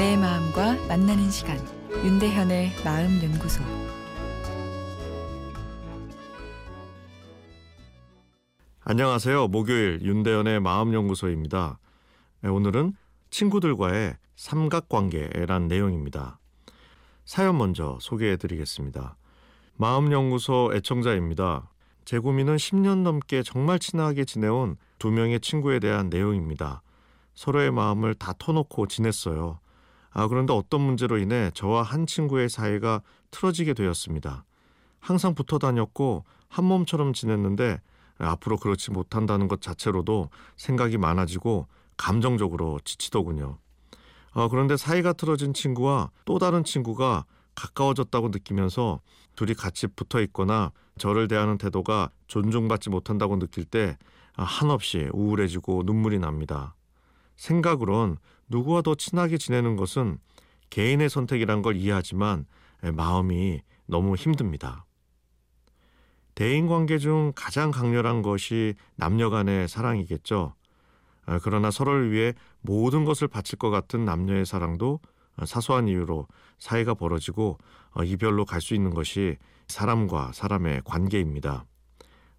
내 마음과 만나는 시간 윤대현의 마음 연구소 안녕하세요. 목요일 윤대현의 마음 연구소입니다. 네, 오늘은 친구들과의 삼각관계란 내용입니다. 사연 먼저 소개해 드리겠습니다. 마음 연구소 애청자입니다. 제 고민은 10년 넘게 정말 친하게 지내온 두 명의 친구에 대한 내용입니다. 서로의 마음을 다 터놓고 지냈어요. 아, 그런데 어떤 문제로 인해 저와 한 친구의 사이가 틀어지게 되었습니다. 항상 붙어 다녔고 한 몸처럼 지냈는데 앞으로 그렇지 못한다는 것 자체로도 생각이 많아지고 감정적으로 지치더군요. 어, 그런데 사이가 틀어진 친구와 또 다른 친구가 가까워졌다고 느끼면서 둘이 같이 붙어 있거나 저를 대하는 태도가 존중받지 못한다고 느낄 때 한없이 우울해지고 눈물이 납니다. 생각으론 누구와 더 친하게 지내는 것은 개인의 선택이란 걸 이해하지만 마음이 너무 힘듭니다. 대인 관계 중 가장 강렬한 것이 남녀 간의 사랑이겠죠. 아, 그러나 서로를 위해 모든 것을 바칠 것 같은 남녀의 사랑도 사소한 이유로 사이가 벌어지고 어, 이별로 갈 수 있는 것이 사람과 사람의 관계입니다.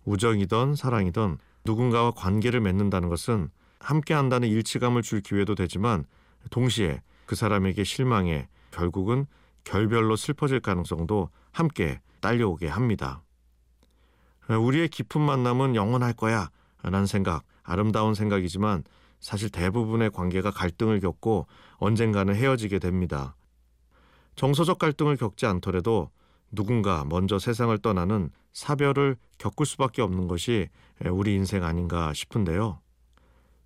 우정이든 사랑이든 누군가와 관계를 맺는다는 것은 함께 한다는 일치감을 줄 기회도 되지만 동시에 그 사람에게 실망해 결국은 결별로 슬퍼질 가능성도 함께 딸려오게 합니다. 우리의 깊은 만남은 영원할 거야 라는 생각 아름다운 생각이지만 사실 대부분의 관계가 갈등을 겪고 언젠가는 헤어지게 됩니다. 정서적 갈등을 겪지 않더라도 누군가 먼저 세상을 떠나는 사별을 겪을 수밖에 없는 것이 우리 인생 아닌가 싶은데요.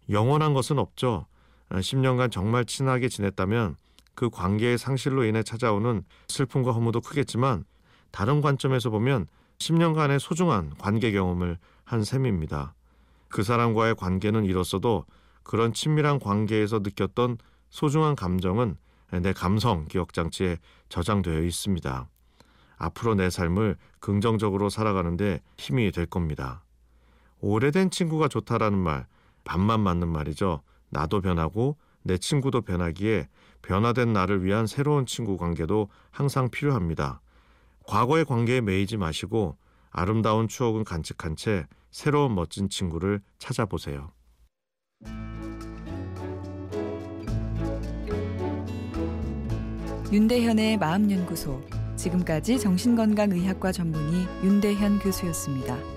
영원한 것은 없죠. 10년간 정말 친하게 지냈다면 그 관계의 상실로 인해 찾아오는 슬픔과 허무도 크겠지만 다른 관점에서 보면 10년간의 소중한 관계 경험을 한 셈입니다. 그 사람과의 관계는 잃었어도 그런 친밀한 관계에서 느꼈던 소중한 감정은 내 감성 기억장치에 저장되어 있습니다. 앞으로 내 삶을 긍정적으로 살아가는데 힘이 될 겁니다. 오래된 친구가 좋다라는 말, 반만 맞는 말이죠. 나도 변하고 내 친구도 변하기에 변화된 나를 위한 새로운 친구 관계도 항상 필요합니다. 과거의 관계에 매이지 마시고 아름다운 추억은 간직한 채 새로운 멋진 친구를 찾아보세요. 윤대현의 마음연구소 지금까지 정신건강의학과 전문의 윤대현 교수였습니다.